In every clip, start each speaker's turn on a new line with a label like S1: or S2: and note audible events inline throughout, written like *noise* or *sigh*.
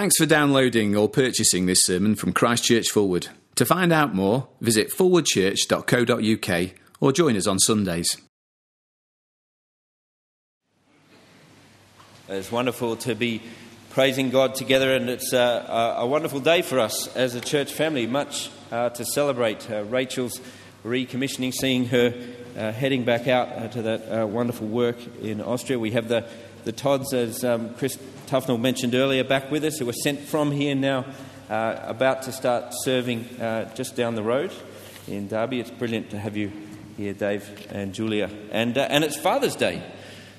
S1: Thanks for downloading or purchasing this sermon from Christchurch Forward. To find out more, visit forwardchurch.co.uk or join us on Sundays.
S2: It's wonderful to be praising God together, and it's uh, a, wonderful day for us as a church family. Much uh, to celebrate. Uh, Rachel's recommissioning, seeing her uh, heading back out uh, to that uh, wonderful work in Austria. We have the, the Todds, as um, Chris Tufnell mentioned earlier, back with us, who were sent from here now, about to start serving just down the road in Derby. It's brilliant to have you here, Dave and Julia. And, and it's Father's Day.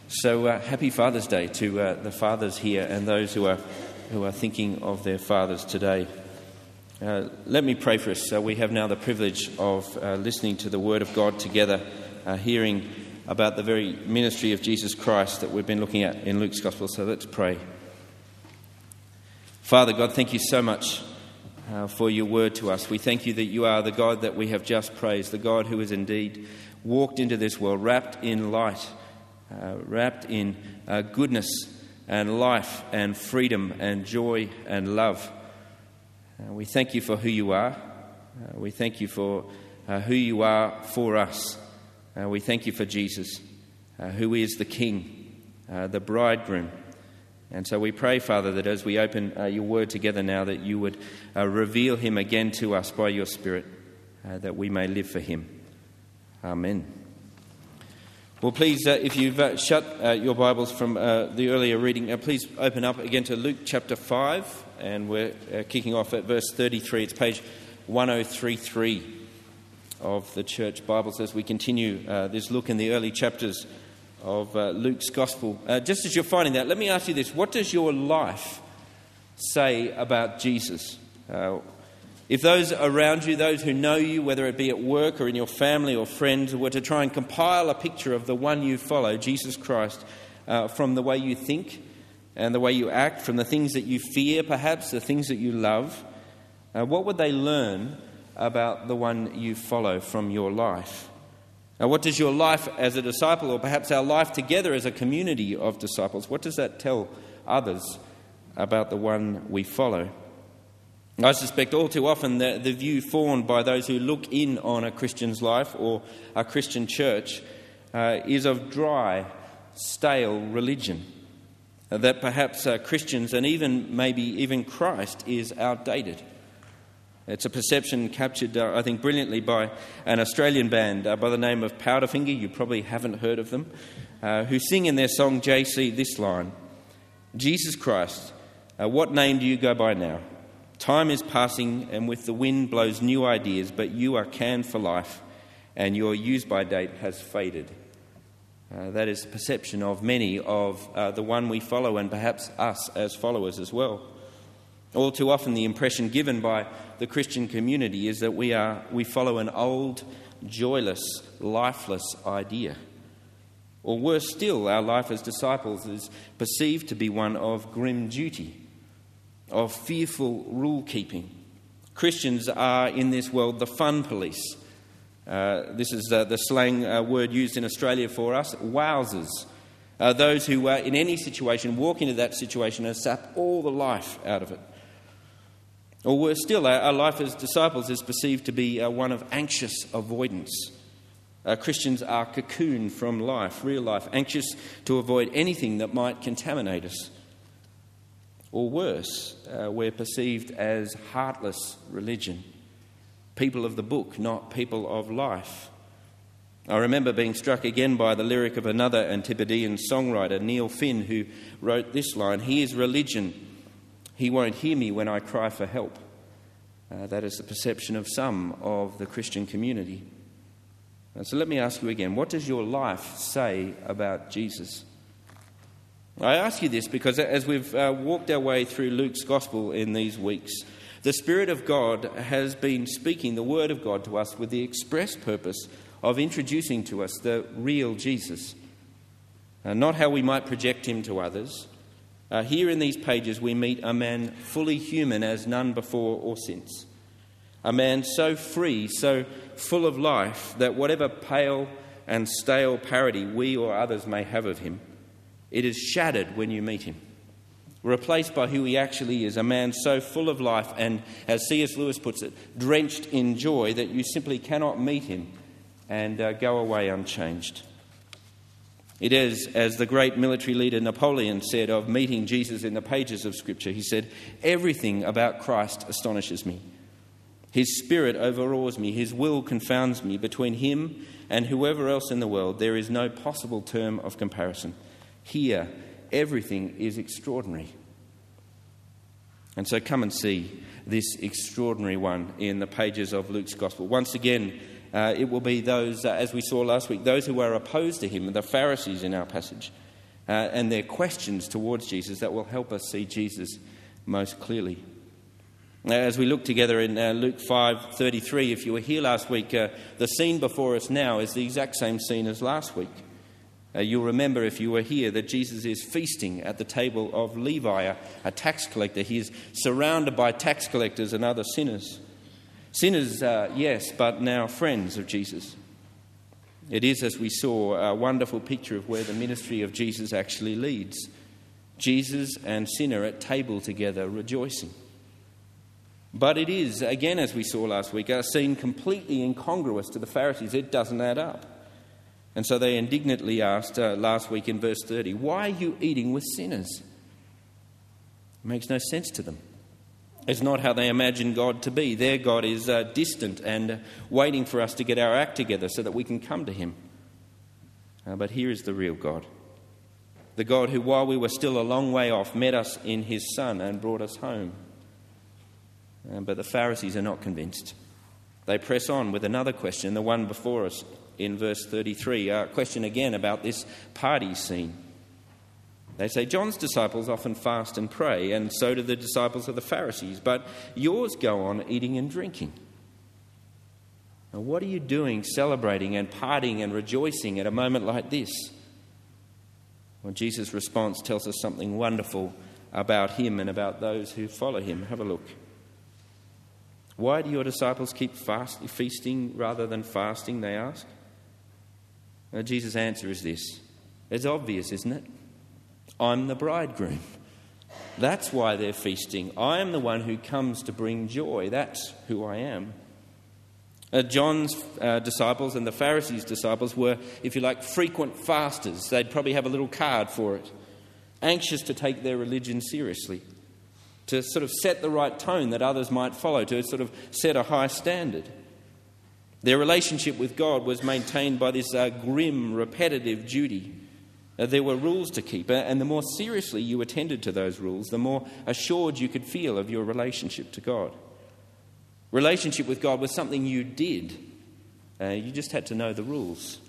S2: So uh, happy Father's Day to uh, the fathers here and those who are, who are thinking of their fathers today. Uh, let me pray for us. we have now the privilege of uh, listening to the Word of God together, uh, hearing about the very ministry of Jesus Christ that we've been looking at in Luke's Gospel. So let's pray. Father God, thank you so much uh, for your word to us. We thank you that you are the God that we have just praised, the God who has indeed walked into this world wrapped in light uh, wrapped in uh, goodness and life and freedom and joy and love. Uh, we thank you for who you are. Uh, we thank you for uh, who you are for us. We thank you for Jesus, who is the King, the bridegroom. And so we pray, Father, that as we open your word together now, that you would reveal him again to us by your Spirit, that we may live for him. Amen. Well, please, uh, if you've uh, shut uh, your Bibles from uh, the earlier reading, uh, please open up again to Luke chapter 5, and we're uh, kicking off at verse 33. It's page 1033 of the Church Bibles as we continue this look in the early chapters of Luke's Gospel. just as you're finding that, let me ask you this What does your life say about Jesus? If those around you, those who know you, whether it be at work or in your family or friends, were to try and compile a picture of the one you follow, Jesus Christ, uh, from the way you think and the way you act, from the things that you fear, perhaps, the things that you love, uh, what would they learn about the one you follow from your life? Now, what does your life as a disciple, or perhaps our life together as a community of disciples, what does that tell others about the one we follow? I suspect all too often the, the view formed by those who look in on a Christian's life or a Christian church uh, is of dry, stale religion. That perhaps uh, Christians and even maybe even Christ is outdated. It's a perception captured, uh, I think, brilliantly by an Australian band uh, by the name of Powderfinger. You probably haven't heard of them, uh, who sing in their song JC this line Jesus Christ, what name do you go by now? Time is passing, and with the wind blows new ideas, but you are canned for life, and your use by date has faded. Uh, that is the perception of many of uh, the one we follow, and perhaps us as followers as well. All too often, the impression given by the Christian community is that we, are, we follow an old, joyless, lifeless idea. Or worse still, our life as disciples is perceived to be one of grim duty of fearful rule keeping. Christians are in this world the fun police. Uh, this is uh, the slang uh, word used in Australia for us wowsers. Uh, those who, uh, in any situation, walk into that situation and sap all the life out of it. Or worse still, our, life as disciples is perceived to be uh, one of anxious avoidance. Christians are cocooned from life, real life, anxious to avoid anything that might contaminate us. Or worse, uh, we're perceived as heartless religion, people of the book, not people of life. I remember being struck again by the lyric of another Antipodean songwriter, Neil Finn, who wrote this line He is religion. He won't hear me when I cry for help. Uh, that is the perception of some of the Christian community. Uh, so let me ask you again what does your life say about Jesus? I ask you this because as we've uh, walked our way through Luke's gospel in these weeks, the Spirit of God has been speaking the Word of God to us with the express purpose of introducing to us the real Jesus. Uh, not how we might project him to others. Uh, here in these pages, we meet a man fully human as none before or since. A man so free, so full of life, that whatever pale and stale parody we or others may have of him, it is shattered when you meet him. replaced by who he actually is a man so full of life and, as C.S. Lewis puts it, drenched in joy that you simply cannot meet him and uh, go away unchanged. It is, as the great military leader Napoleon said of meeting Jesus in the pages of Scripture, he said, Everything about Christ astonishes me. His spirit overawes me, his will confounds me. Between him and whoever else in the world, there is no possible term of comparison. Here, everything is extraordinary. And so come and see this extraordinary one in the pages of Luke's Gospel. Once again, uh, it will be those, uh, as we saw last week, those who are opposed to him, the Pharisees in our passage, uh, and their questions towards Jesus that will help us see Jesus most clearly. As we look together in uh, Luke 5:33, if you were here last week, uh, the scene before us now is the exact same scene as last week. Uh, you'll remember, if you were here, that Jesus is feasting at the table of Levi, a, a tax collector. He is surrounded by tax collectors and other sinners. Sinners, uh, yes, but now friends of Jesus. It is, as we saw, a wonderful picture of where the ministry of Jesus actually leads. Jesus and sinner at table together, rejoicing. But it is, again, as we saw last week, a scene completely incongruous to the Pharisees. It doesn't add up. And so they indignantly asked uh, last week in verse 30, Why are you eating with sinners? It makes no sense to them. It's not how they imagine God to be. Their God is uh, distant and uh, waiting for us to get our act together so that we can come to Him. Uh, but here is the real God. The God who, while we were still a long way off, met us in His Son and brought us home. Uh, but the Pharisees are not convinced. They press on with another question, the one before us in verse 33, a question again about this party scene. They say, John's disciples often fast and pray, and so do the disciples of the Pharisees, but yours go on eating and drinking. Now, what are you doing celebrating and partying and rejoicing at a moment like this? Well, Jesus' response tells us something wonderful about him and about those who follow him. Have a look. Why do your disciples keep fast, feasting rather than fasting? They ask. Now, Jesus' answer is this it's obvious, isn't it? I'm the bridegroom. That's why they're feasting. I am the one who comes to bring joy. That's who I am. Uh, John's uh, disciples and the Pharisees' disciples were, if you like, frequent fasters. They'd probably have a little card for it, anxious to take their religion seriously, to sort of set the right tone that others might follow, to sort of set a high standard. Their relationship with God was maintained by this uh, grim, repetitive duty. Uh, there were rules to keep, and the more seriously you attended to those rules, the more assured you could feel of your relationship to God. Relationship with God was something you did, uh, you just had to know the rules.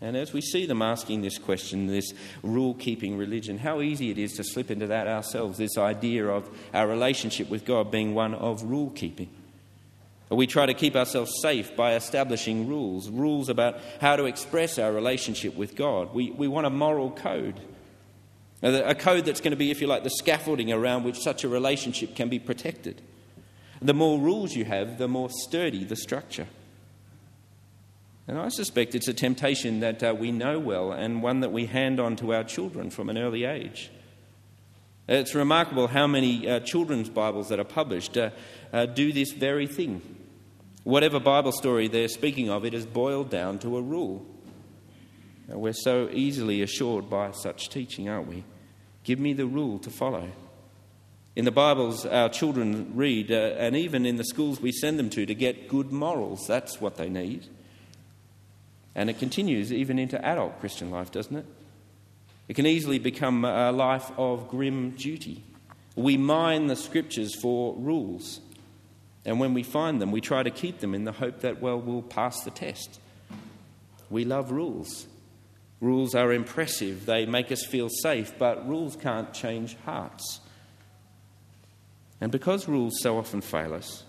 S2: And as we see them asking this question, this rule keeping religion, how easy it is to slip into that ourselves, this idea of our relationship with God being one of rule keeping. We try to keep ourselves safe by establishing rules, rules about how to express our relationship with God. We, we want a moral code, a code that's going to be, if you like, the scaffolding around which such a relationship can be protected. The more rules you have, the more sturdy the structure. And I suspect it's a temptation that uh, we know well and one that we hand on to our children from an early age. It's remarkable how many uh, children's Bibles that are published uh, uh do this very thing. Whatever Bible story they're speaking of, it is boiled down to a rule. We're so easily assured by such teaching, aren't we? Give me the rule to follow. In the Bibles, our children read, uh, and even in the schools we send them to, to get good morals. That's what they need. And it continues even into adult Christian life, doesn't it? It can easily become a life of grim duty. We mine the scriptures for rules. And when we find them, we try to keep them in the hope that, well, we'll pass the test. We love rules. Rules are impressive, they make us feel safe, but rules can't change hearts. And because rules so often fail us,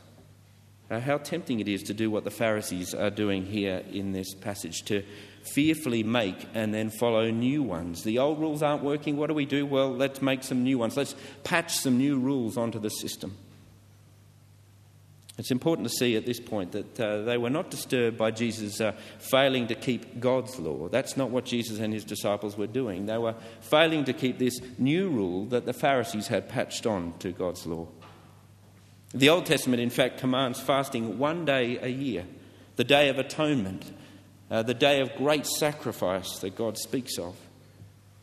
S2: uh, how tempting it is to do what the Pharisees are doing here in this passage to fearfully make and then follow new ones. The old rules aren't working. What do we do? Well, let's make some new ones. Let's patch some new rules onto the system. It's important to see at this point that uh, they were not disturbed by Jesus uh, failing to keep God's law. That's not what Jesus and his disciples were doing. They were failing to keep this new rule that the Pharisees had patched on to God's law. The Old Testament, in fact, commands fasting one day a year, the Day of Atonement, uh, the day of great sacrifice that God speaks of.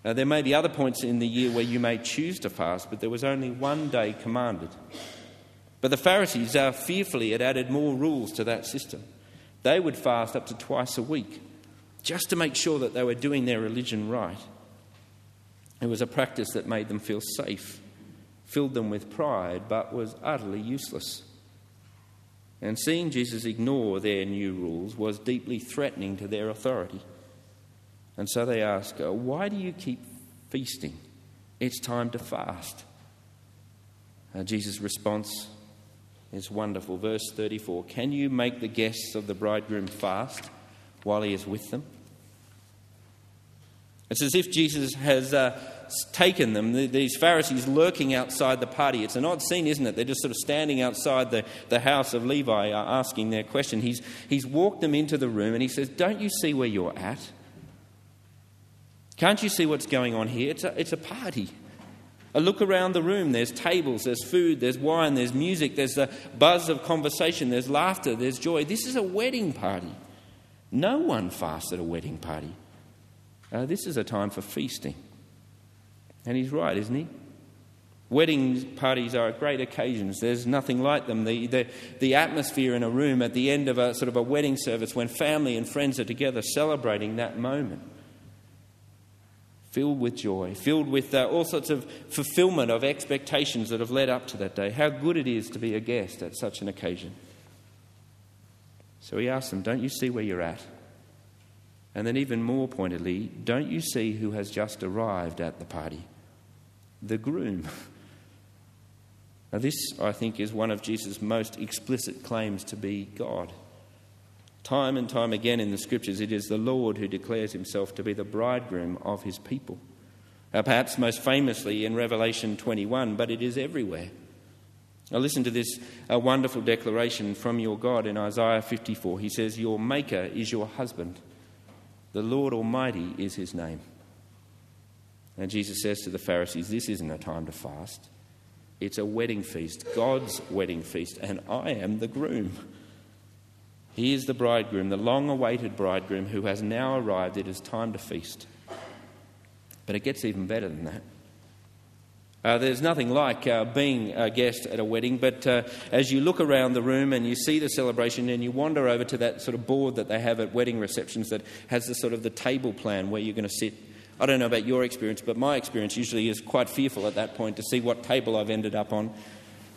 S2: There may be other points in the year where you may choose to fast, but there was only one day commanded. But the Pharisees uh, fearfully had added more rules to that system. They would fast up to twice a week just to make sure that they were doing their religion right. It was a practice that made them feel safe, filled them with pride, but was utterly useless. And seeing Jesus ignore their new rules was deeply threatening to their authority. And so they ask, uh, Why do you keep feasting? It's time to fast. Uh, Jesus' response is wonderful. Verse 34 Can you make the guests of the bridegroom fast while he is with them? It's as if Jesus has uh, taken them, these Pharisees lurking outside the party. It's an odd scene, isn't it? They're just sort of standing outside the, the house of Levi uh, asking their question. He's, he's walked them into the room and he says, Don't you see where you're at? Can't you see what's going on here? It's a, it's a party. A look around the room. There's tables, there's food, there's wine, there's music, there's the buzz of conversation, there's laughter, there's joy. This is a wedding party. No one fasts at a wedding party. Uh, this is a time for feasting. And he's right, isn't he? Wedding parties are great occasions. There's nothing like them. The, the, the atmosphere in a room at the end of a sort of a wedding service when family and friends are together celebrating that moment filled with joy, filled with uh, all sorts of fulfillment of expectations that have led up to that day. How good it is to be a guest at such an occasion. So he asks them, Don't you see where you're at? And then, even more pointedly, don't you see who has just arrived at the party? The groom. *laughs* Now, this, I think, is one of Jesus' most explicit claims to be God. Time and time again in the scriptures, it is the Lord who declares himself to be the bridegroom of his people. Uh, perhaps most famously in Revelation 21, but it is everywhere. Now, listen to this uh, wonderful declaration from your God in Isaiah 54. He says, Your Maker is your husband, the Lord Almighty is his name. And Jesus says to the Pharisees, This isn't a time to fast. It's a wedding feast, God's wedding feast, and I am the groom. He is the bridegroom, the long awaited bridegroom who has now arrived. It is time to feast. But it gets even better than that. Uh, there's nothing like uh, being a guest at a wedding, but uh, as you look around the room and you see the celebration and you wander over to that sort of board that they have at wedding receptions that has the sort of the table plan where you're going to sit. I don't know about your experience, but my experience usually is quite fearful at that point to see what table I've ended up on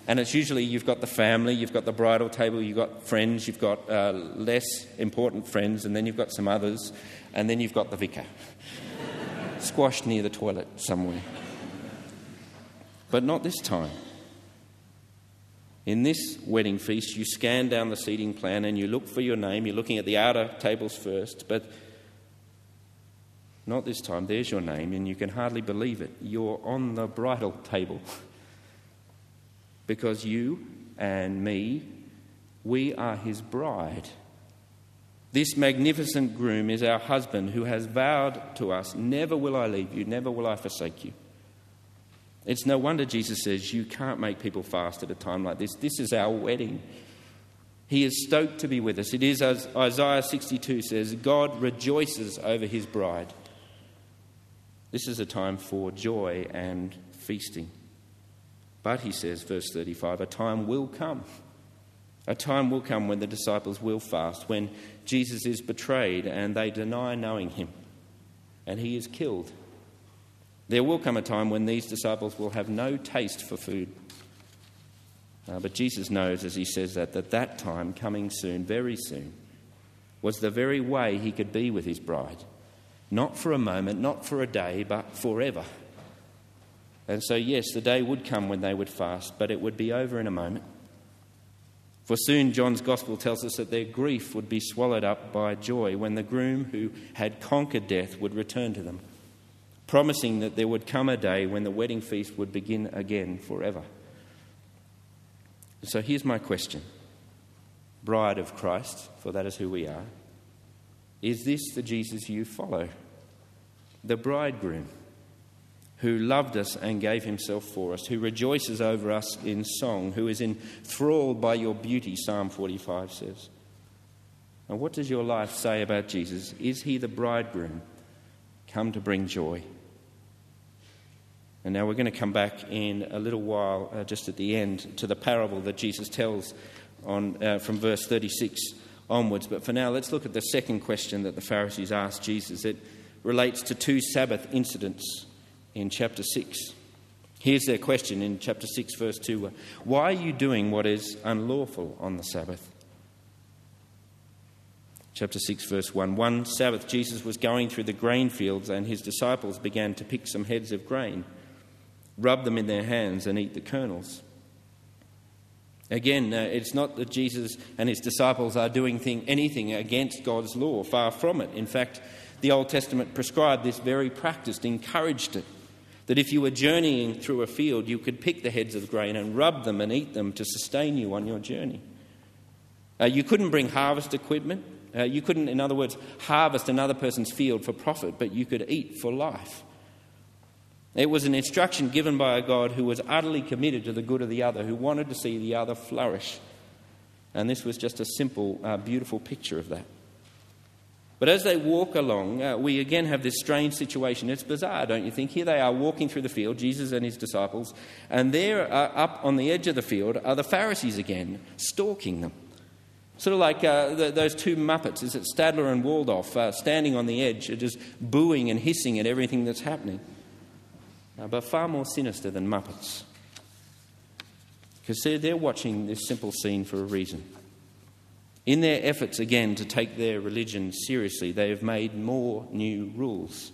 S2: and it's usually you've got the family, you've got the bridal table, you've got friends, you've got uh, less important friends, and then you've got some others, and then you've got the vicar *laughs* squashed near the toilet somewhere. But not this time. In this wedding feast, you scan down the seating plan and you look for your name. You're looking at the outer tables first, but not this time. There's your name, and you can hardly believe it. You're on the bridal table. *laughs* because you and me, we are his bride. This magnificent groom is our husband who has vowed to us, Never will I leave you, never will I forsake you. It's no wonder Jesus says, You can't make people fast at a time like this. This is our wedding. He is stoked to be with us. It is as Isaiah 62 says God rejoices over his bride. This is a time for joy and feasting. But he says, verse 35, a time will come. A time will come when the disciples will fast, when Jesus is betrayed and they deny knowing him, and he is killed. There will come a time when these disciples will have no taste for food. Uh, but Jesus knows, as he says that, that that time coming soon, very soon, was the very way he could be with his bride. Not for a moment, not for a day, but forever. And so, yes, the day would come when they would fast, but it would be over in a moment. For soon, John's Gospel tells us that their grief would be swallowed up by joy when the groom who had conquered death would return to them, promising that there would come a day when the wedding feast would begin again forever. So here's my question bride of Christ, for that is who we are, is this the Jesus you follow? The bridegroom who loved us and gave himself for us, who rejoices over us in song, who is enthralled by your beauty, Psalm 45 says. And what does your life say about Jesus? Is he the bridegroom come to bring joy? And now we're going to come back in a little while, uh, just at the end, to the parable that Jesus tells on, uh, from verse 36 onwards. But for now, let's look at the second question that the Pharisees asked Jesus. It relates to two Sabbath incidents in chapter 6. Here's their question in chapter 6, verse 2 Why are you doing what is unlawful on the Sabbath? Chapter 6, verse 1. One Sabbath, Jesus was going through the grain fields, and his disciples began to pick some heads of grain, rub them in their hands, and eat the kernels. Again, uh, it's not that Jesus and his disciples are doing thing, anything against God's law, far from it. In fact, the Old Testament prescribed this very practice, encouraged it. That if you were journeying through a field, you could pick the heads of grain and rub them and eat them to sustain you on your journey. Uh, you couldn't bring harvest equipment. Uh, you couldn't, in other words, harvest another person's field for profit, but you could eat for life. It was an instruction given by a God who was utterly committed to the good of the other, who wanted to see the other flourish. And this was just a simple, uh, beautiful picture of that. But as they walk along, uh, we again have this strange situation. It's bizarre, don't you think? Here they are walking through the field, Jesus and his disciples, and there uh, up on the edge of the field are the Pharisees again, stalking them. Sort of like uh, the, those two Muppets, is it Statler and Waldorf, uh, standing on the edge, just booing and hissing at everything that's happening. Uh, but far more sinister than Muppets. Because they're, they're watching this simple scene for a reason. In their efforts, again, to take their religion seriously, they have made more new rules.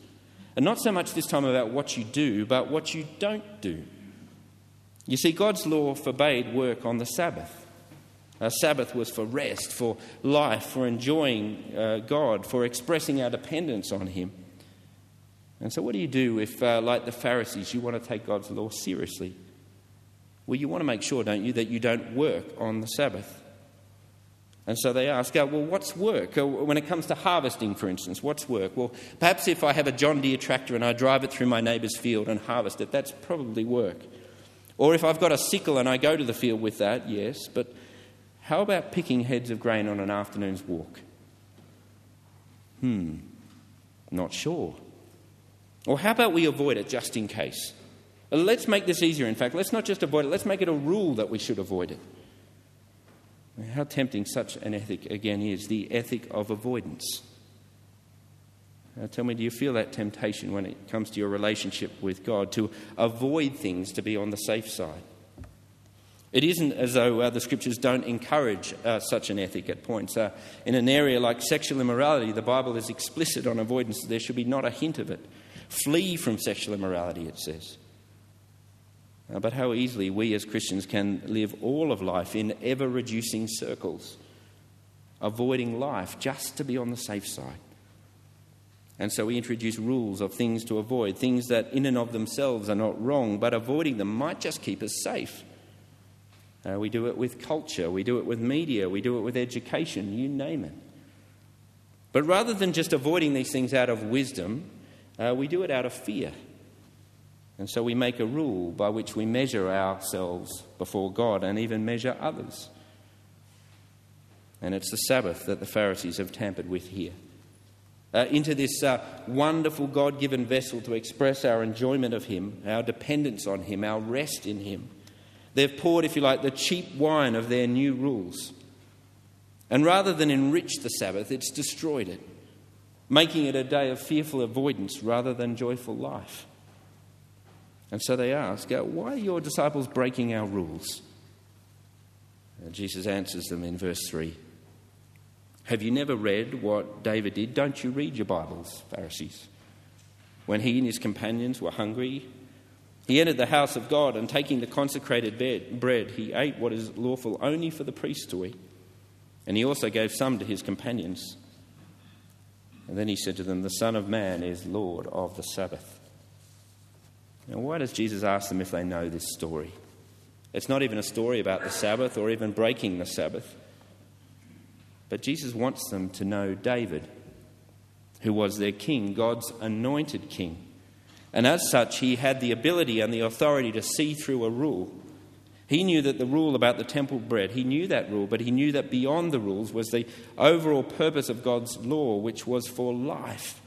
S2: And not so much this time about what you do, but what you don't do. You see, God's law forbade work on the Sabbath. A Sabbath was for rest, for life, for enjoying uh, God, for expressing our dependence on Him. And so, what do you do if, uh, like the Pharisees, you want to take God's law seriously? Well, you want to make sure, don't you, that you don't work on the Sabbath. And so they ask, oh, well, what's work? Uh, when it comes to harvesting, for instance, what's work? Well, perhaps if I have a John Deere tractor and I drive it through my neighbour's field and harvest it, that's probably work. Or if I've got a sickle and I go to the field with that, yes, but how about picking heads of grain on an afternoon's walk? Hmm, not sure. Or how about we avoid it just in case? Let's make this easier, in fact. Let's not just avoid it, let's make it a rule that we should avoid it. How tempting such an ethic again is the ethic of avoidance. Now, tell me, do you feel that temptation when it comes to your relationship with God to avoid things to be on the safe side? It isn't as though uh, the scriptures don't encourage uh, such an ethic at points. Uh, in an area like sexual immorality, the Bible is explicit on avoidance. There should be not a hint of it. Flee from sexual immorality, it says. Uh, but how easily we as Christians can live all of life in ever reducing circles, avoiding life just to be on the safe side. And so we introduce rules of things to avoid, things that in and of themselves are not wrong, but avoiding them might just keep us safe. Uh, we do it with culture, we do it with media, we do it with education, you name it. But rather than just avoiding these things out of wisdom, uh, we do it out of fear. And so we make a rule by which we measure ourselves before God and even measure others. And it's the Sabbath that the Pharisees have tampered with here. Uh, into this uh, wonderful God given vessel to express our enjoyment of Him, our dependence on Him, our rest in Him. They've poured, if you like, the cheap wine of their new rules. And rather than enrich the Sabbath, it's destroyed it, making it a day of fearful avoidance rather than joyful life. And so they ask, Why are your disciples breaking our rules? And Jesus answers them in verse 3 Have you never read what David did? Don't you read your Bibles, Pharisees? When he and his companions were hungry, he entered the house of God and taking the consecrated bed, bread, he ate what is lawful only for the priest to eat. And he also gave some to his companions. And then he said to them, The Son of Man is Lord of the Sabbath. Now, why does Jesus ask them if they know this story? It's not even a story about the Sabbath or even breaking the Sabbath. But Jesus wants them to know David, who was their king, God's anointed king. And as such, he had the ability and the authority to see through a rule. He knew that the rule about the temple bread, he knew that rule, but he knew that beyond the rules was the overall purpose of God's law, which was for life.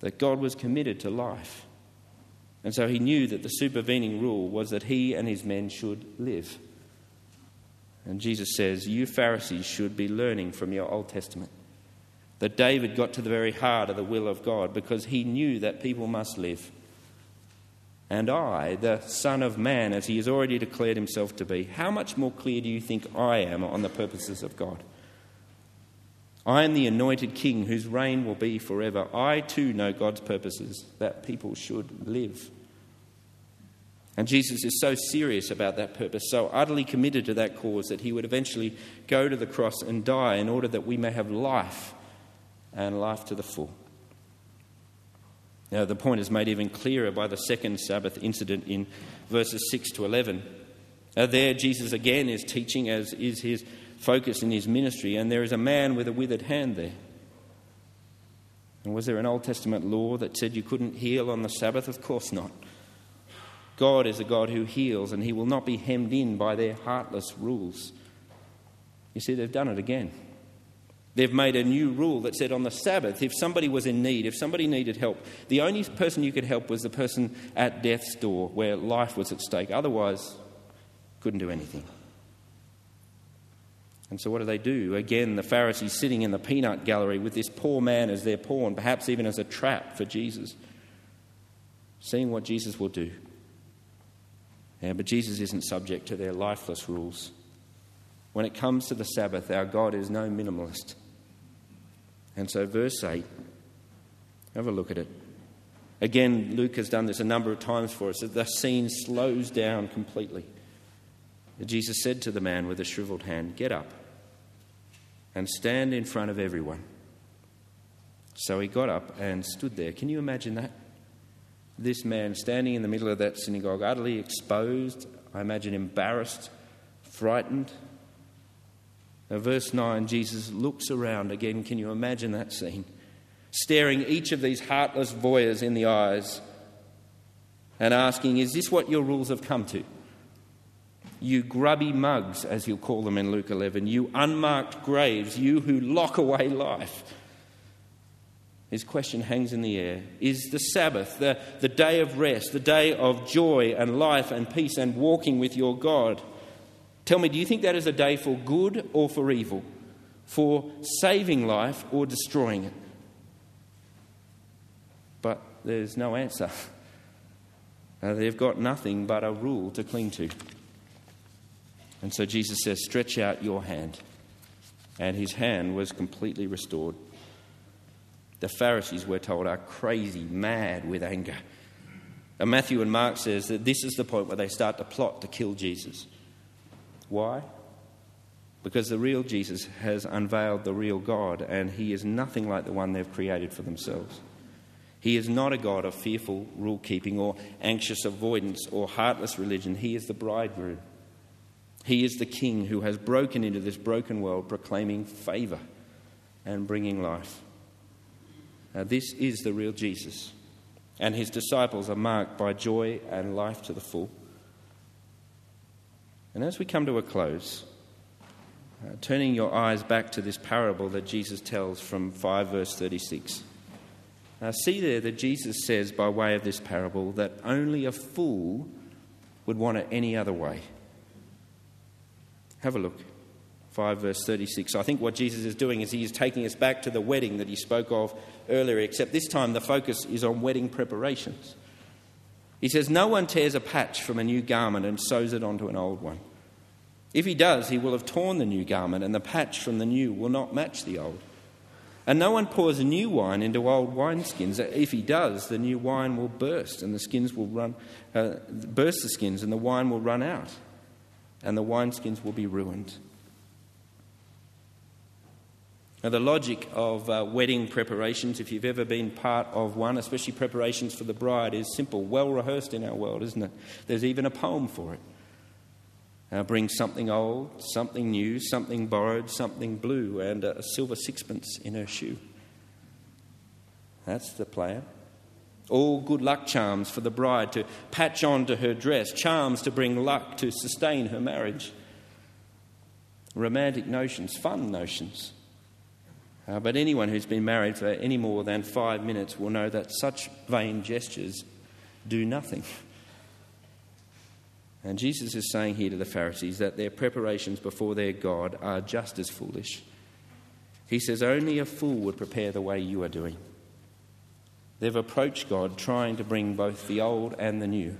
S2: That God was committed to life. And so he knew that the supervening rule was that he and his men should live. And Jesus says, You Pharisees should be learning from your Old Testament. That David got to the very heart of the will of God because he knew that people must live. And I, the Son of Man, as he has already declared himself to be, how much more clear do you think I am on the purposes of God? I am the anointed king whose reign will be forever. I too know God's purposes, that people should live. And Jesus is so serious about that purpose, so utterly committed to that cause, that he would eventually go to the cross and die in order that we may have life and life to the full. Now, the point is made even clearer by the second Sabbath incident in verses 6 to 11. Now, there, Jesus again is teaching, as is his focus in his ministry, and there is a man with a withered hand there. And was there an Old Testament law that said you couldn't heal on the Sabbath? Of course not. God is a God who heals, and he will not be hemmed in by their heartless rules. You see, they've done it again. They've made a new rule that said on the Sabbath, if somebody was in need, if somebody needed help, the only person you could help was the person at death's door where life was at stake. Otherwise, couldn't do anything. And so, what do they do? Again, the Pharisees sitting in the peanut gallery with this poor man as their pawn, perhaps even as a trap for Jesus, seeing what Jesus will do. Yeah, but Jesus isn't subject to their lifeless rules. When it comes to the Sabbath, our God is no minimalist. And so, verse 8, have a look at it. Again, Luke has done this a number of times for us, the scene slows down completely. Jesus said to the man with the shriveled hand, Get up and stand in front of everyone. So he got up and stood there. Can you imagine that? This man standing in the middle of that synagogue, utterly exposed, I imagine embarrassed, frightened, now, verse 9, Jesus looks around again. Can you imagine that scene? Staring each of these heartless voyeurs in the eyes and asking, Is this what your rules have come to? You grubby mugs, as he'll call them in Luke 11, you unmarked graves, you who lock away life. His question hangs in the air. Is the Sabbath, the, the day of rest, the day of joy and life and peace and walking with your God, Tell me, do you think that is a day for good or for evil? For saving life or destroying it? But there's no answer. *laughs* They've got nothing but a rule to cling to. And so Jesus says, Stretch out your hand. And his hand was completely restored. The Pharisees, we're told, are crazy, mad with anger. And Matthew and Mark says that this is the point where they start to plot to kill Jesus. Why? Because the real Jesus has unveiled the real God, and he is nothing like the one they've created for themselves. He is not a God of fearful rule keeping or anxious avoidance or heartless religion. He is the bridegroom. He is the king who has broken into this broken world, proclaiming favour and bringing life. Now, this is the real Jesus, and his disciples are marked by joy and life to the full. And as we come to a close, uh, turning your eyes back to this parable that Jesus tells from 5 verse 36. Now, see there that Jesus says, by way of this parable, that only a fool would want it any other way. Have a look. 5 verse 36. I think what Jesus is doing is he is taking us back to the wedding that he spoke of earlier, except this time the focus is on wedding preparations. He says, No one tears a patch from a new garment and sews it onto an old one. If he does, he will have torn the new garment, and the patch from the new will not match the old. And no one pours new wine into old wineskins. If he does, the new wine will burst, and the skins will run, uh, burst the skins, and the wine will run out, and the wineskins will be ruined. Now, the logic of uh, wedding preparations, if you've ever been part of one, especially preparations for the bride, is simple, well rehearsed in our world, isn't it? There's even a poem for it. uh, bring something old, something new, something borrowed, something blue, and a silver sixpence in her shoe. That's the plan. All good luck charms for the bride to patch on to her dress, charms to bring luck to sustain her marriage. Romantic notions, fun notions. Uh, but anyone who's been married for any more than five minutes will know that such vain gestures do nothing. *laughs* And Jesus is saying here to the Pharisees that their preparations before their God are just as foolish. He says, Only a fool would prepare the way you are doing. They've approached God trying to bring both the old and the new.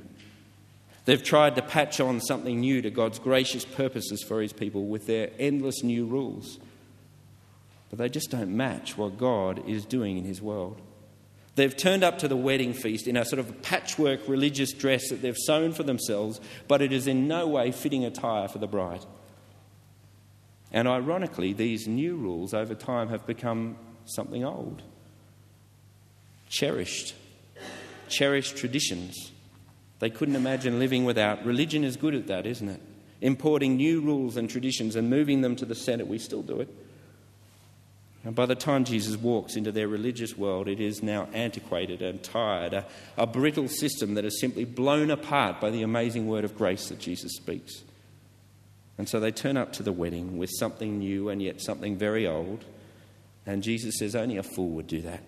S2: They've tried to patch on something new to God's gracious purposes for His people with their endless new rules. But they just don't match what God is doing in His world. They've turned up to the wedding feast in a sort of patchwork religious dress that they've sewn for themselves, but it is in no way fitting attire for the bride. And ironically, these new rules over time have become something old, cherished, cherished traditions. They couldn't imagine living without. Religion is good at that, isn't it? Importing new rules and traditions and moving them to the centre. We still do it. And by the time Jesus walks into their religious world, it is now antiquated and tired, a, a, brittle system that is simply blown apart by the amazing word of grace that Jesus speaks. And so they turn up to the wedding with something new and yet something very old. And Jesus says, Only a fool would do that.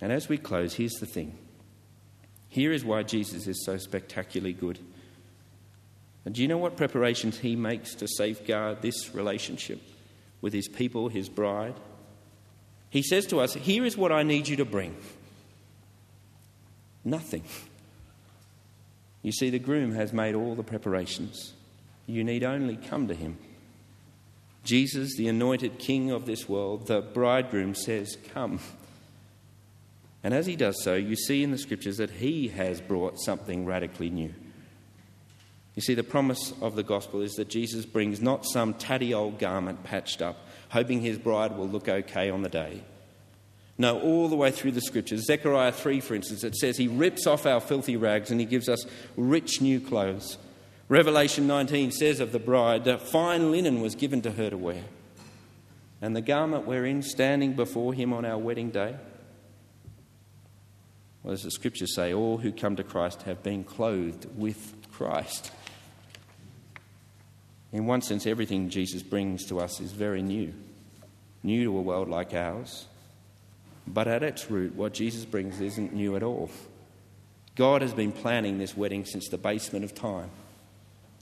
S2: And as we close, here's the thing. Here is why Jesus is so spectacularly good. And do you know what preparations he makes to safeguard this relationship? with his people, his bride. He says to us, Here is what I need you to bring nothing. You see, the groom has made all the preparations. You need only come to him. Jesus, the anointed king of this world, the bridegroom says, Come. And as he does so, you see in the scriptures that he has brought something radically new. You see, the promise of the gospel is that Jesus brings not some tatty old garment patched up, hoping his bride will look okay on the day. No, all the way through the scriptures, Zechariah 3, for instance, it says he rips off our filthy rags and he gives us rich new clothes. Revelation 19 says of the bride that fine linen was given to her to wear. And the garment we're in, standing before him on our wedding day, well, as the scriptures say, all who come to Christ have been clothed with Christ. In one sense, everything Jesus brings to us is very new, new to a world like ours. But at its root, what Jesus brings isn't new at all. God has been planning this wedding since the basement of time.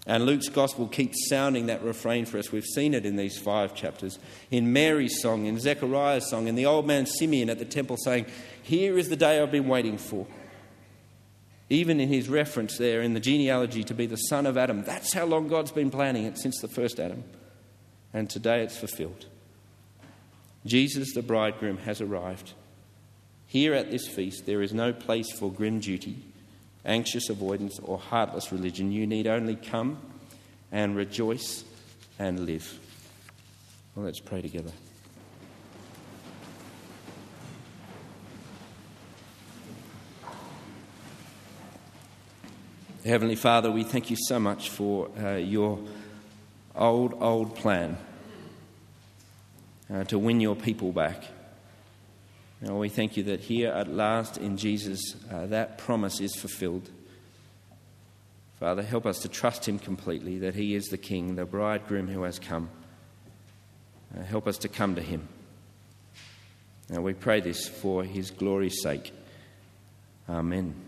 S2: And Luke's gospel keeps sounding that refrain for us. We've seen it in these five chapters. In Mary's song, in Zechariah's song, in the old man Simeon at the temple saying, Here is the day I've been waiting for even in his reference there in the genealogy to be the son of Adam. That's how long God's been planning it since the first Adam. And today it's fulfilled. Jesus, the bridegroom, has arrived. Here at this feast, there is no place for grim duty, anxious avoidance, or heartless religion. You need only come and rejoice and live. Well, let's pray together. Heavenly Father, we thank you so much for uh, your old, old plan uh, to win your people back. And we thank you that here at last in Jesus, uh, that promise is fulfilled. Father, help us to trust him completely, that he is the King, the bridegroom who has come. Uh, help us to come to him. And we pray this for his glory's sake. Amen.